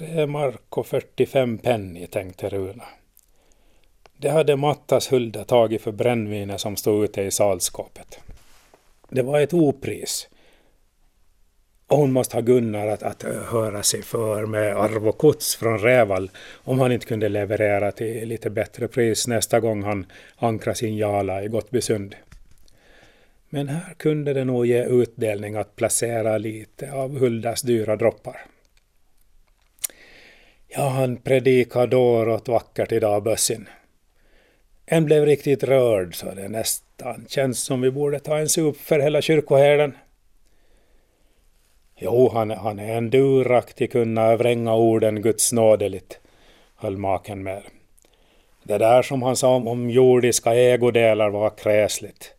Tre mark och 45 penny, tänkte Runa. Det hade Mattas Hulda tagit för brännvinet som stod ute i salskåpet. Det var ett opris. Och hon måste ha Gunnar att, att höra sig för med arv och kots från Räval om han inte kunde leverera till lite bättre pris nästa gång han ankrar sin jala i Gottbysund. Men här kunde det nog ge utdelning att placera lite av Huldas dyra droppar. Ja, han predikade dåråt vackert idag, bössin. En blev riktigt rörd så det nästan känns som vi borde ta en sup för hela kyrkoherden. Jo, han, han är en duraktig kunna vränga orden Guds nådeligt, höll maken med. Det där som han sa om jordiska ägodelar var kräsligt.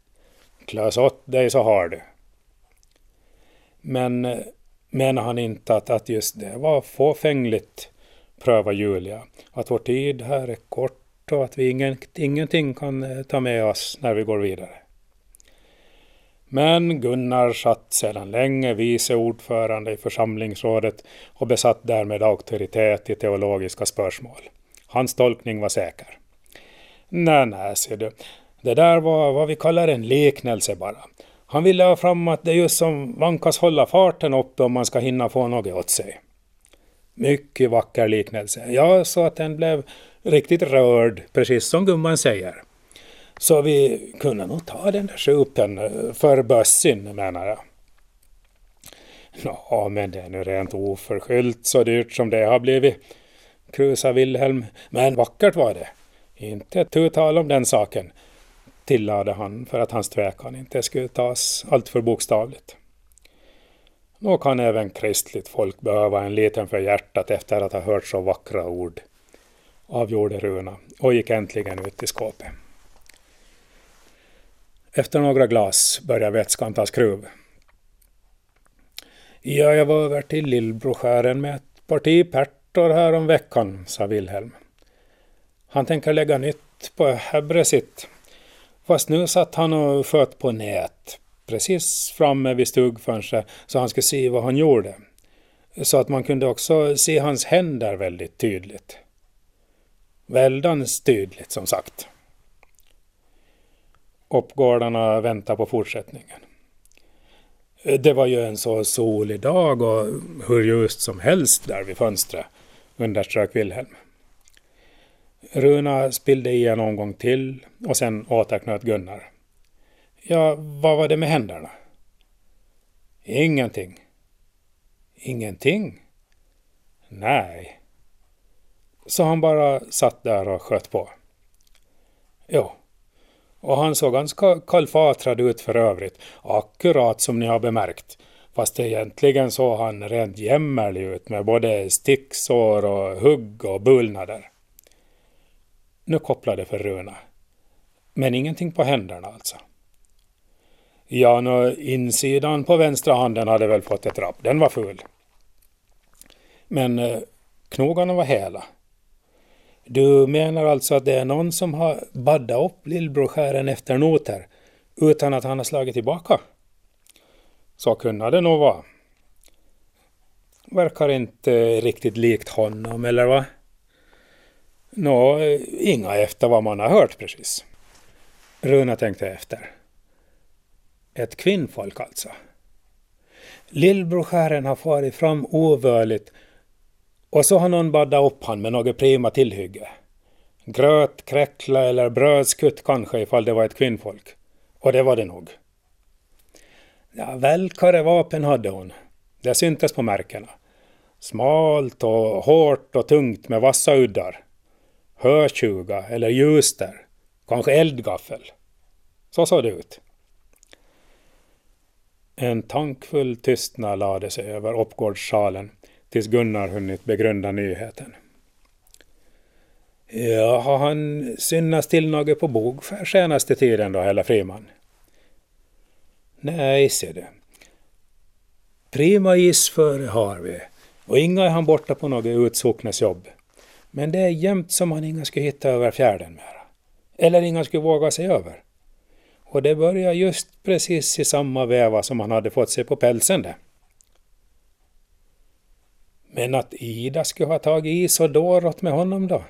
Klös åt dig så har du. Men menar han inte att, att just det var fåfängligt, pröva Julia, att vår tid här är kort och att vi ingen, ingenting kan eh, ta med oss när vi går vidare. Men Gunnar satt sedan länge vice ordförande i församlingsrådet och besatt därmed auktoritet i teologiska spörsmål. Hans tolkning var säker. Nej, nej, ser du. Det där var vad vi kallar en liknelse bara. Han ville ha fram att det är just som vankas hålla farten uppe om man ska hinna få något åt sig. Mycket vacker liknelse. Ja, så att den blev riktigt rörd, precis som gumman säger. Så vi kunde nog ta den där skjupen eh, för bössin, menar jag. Ja, men det är nu rent oförskyllt så dyrt som det har blivit, krusade Wilhelm. Men vackert var det. Inte tu tal om den saken, tillade han för att hans tvekan inte skulle tas alltför bokstavligt. Nå kan även kristligt folk behöva en liten för hjärtat efter att ha hört så vackra ord, avgjorde Runa och gick äntligen ut i skåpet. Efter några glas började vätskan ta skruv. Ja, jag var över till Lillbroskären med ett parti pärtor här om veckan, sa Wilhelm. Han tänker lägga nytt på Hebre sitt. Fast nu satt han och sköt på nät, precis framme vid stugfönstret, så han skulle se vad han gjorde. Så att man kunde också se hans händer väldigt tydligt. Väldans tydligt, som sagt. Uppgårdarna väntar på fortsättningen. Det var ju en så solig dag och hur ljust som helst där vid fönstret, underströk Wilhelm. Runa spillde i en omgång till och sen återknöt Gunnar. Ja, vad var det med händerna? Ingenting. Ingenting? Nej. Så han bara satt där och sköt på. Jo, och han såg ganska kalfatrad ut för övrigt, akkurat som ni har bemärkt. Fast egentligen såg han rent jämmerlig ut med både sticksår och hugg och bullnader. Nu kopplade för Runa. Men ingenting på händerna alltså. Ja, nå, insidan på vänstra handen hade väl fått ett rapp. Den var full. Men eh, knogarna var hela. Du menar alltså att det är någon som har baddat upp lillbrorskären efter noter utan att han har slagit tillbaka? Så kunde det nog vara. Verkar inte riktigt likt honom, eller va? Nå, eh, inga efter vad man har hört precis. Runa tänkte efter. Ett kvinnfolk alltså. Lillbrorskären har farit fram ovörligt och så har någon baddat upp han med något prima tillhygge. Gröt, kräckla eller brödskutt kanske ifall det var ett kvinnfolk. Och det var det nog. Ja, välkare vapen hade hon. Det syntes på märkena. Smalt och hårt och tungt med vassa uddar. Hörtjuga eller ljuster. Kanske eldgaffel. Så såg det ut. En tankfull tystnad lade sig över Uppgårdssalen tills Gunnar hunnit begrunda nyheten. Ja, har han synats till något på bogskär senaste tiden då, Hella Friman? Nej, ser du. Prima isföre har vi, och inga är han borta på något utsocknesjobb. Men det är jämt som han inga skulle hitta över fjärden mera. Eller inga skulle våga sig över. Och det började just precis i samma veva som han hade fått sig på pälsen det. Men att Ida skulle ha tagit i så dåråt med honom då?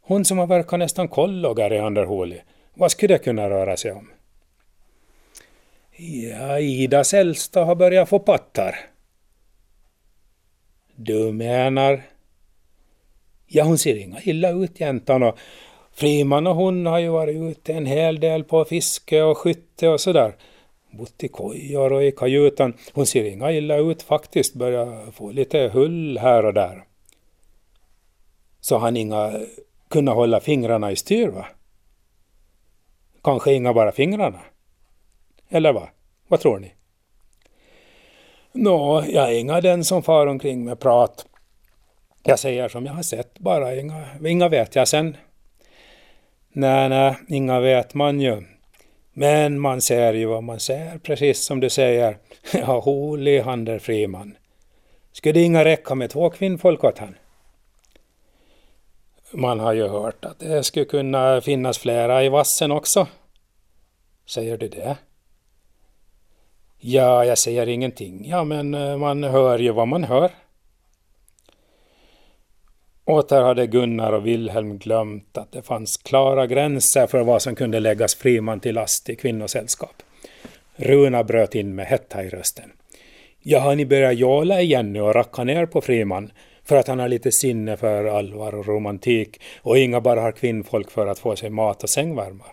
Hon som har verkat nästan kollogare i Anderholi, vad skulle det kunna röra sig om? Ja, Idas äldsta har börjat få pattar. Du menar? Ja, hon ser inga illa ut jäntan och Friman och hon har ju varit ute en hel del på fiske och skytte och sådär. Bott i kojor och i kajutan. Hon ser inga illa ut faktiskt, börjar få lite hull här och där. Så han inga kunna hålla fingrarna i styr va? Kanske inga bara fingrarna? Eller vad? Vad tror ni? Nå, jag är inga den som far omkring med prat. Jag säger som jag har sett bara, inga, inga vet jag sen. Nej, nej, inga vet man ju. Men man ser ju vad man ser, precis som du säger. Ja, holig Hander Friman. Skulle det inga räcka med två kvinnfolk åt han? Man har ju hört att det skulle kunna finnas flera i vassen också. Säger du det? Ja, jag säger ingenting. Ja, men eh, man hör ju vad man hör. Åter hade Gunnar och Wilhelm glömt att det fanns klara gränser för vad som kunde läggas Friman till last i kvinnosällskap. Runa bröt in med hetta i rösten. Ja, har ni börjat jåla igen nu och racka ner på Friman för att han har lite sinne för allvar och romantik och inga bara har kvinnfolk för att få sig mat och sängvärma?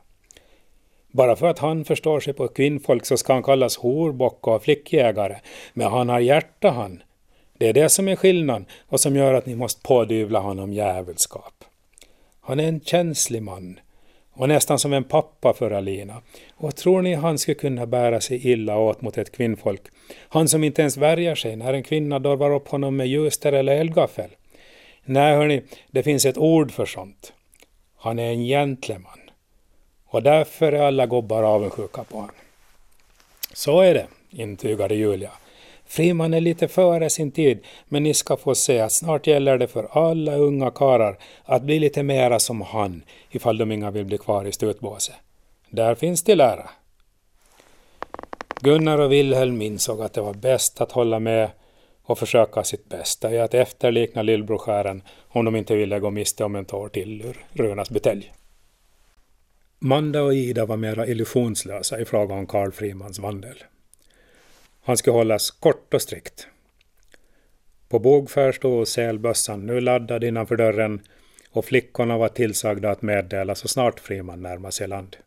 Bara för att han förstår sig på kvinnfolk så ska han kallas horbock och flickjägare, men han har hjärta han. Det är det som är skillnaden och som gör att ni måste pådyvla honom djävulskap. Han är en känslig man och nästan som en pappa för Alina. Och tror ni han skulle kunna bära sig illa åt mot ett kvinnfolk? Han som inte ens värjer sig när en kvinna dorvar upp honom med ljuster eller eldgaffel. Nej hörni, det finns ett ord för sånt. Han är en gentleman. Och därför är alla gobbar avundsjuka på honom. Så är det, intygade Julia. Friman är lite före sin tid, men ni ska få se att snart gäller det för alla unga karar att bli lite mera som han, ifall de inga vill bli kvar i stutbåset. Där finns det lära. Gunnar och Wilhelm insåg att det var bäst att hålla med och försöka sitt bästa i att efterlikna lillbroskären om de inte ville gå miste om en tår till ur Runas butelj. Manda och Ida var mera illusionslösa i fråga om Karl Frimans vandel. Han skulle hållas kort och strikt. På bågfär stod sälbössan nu laddad innanför dörren och flickorna var tillsagda att meddela så snart Friman närmade sig land.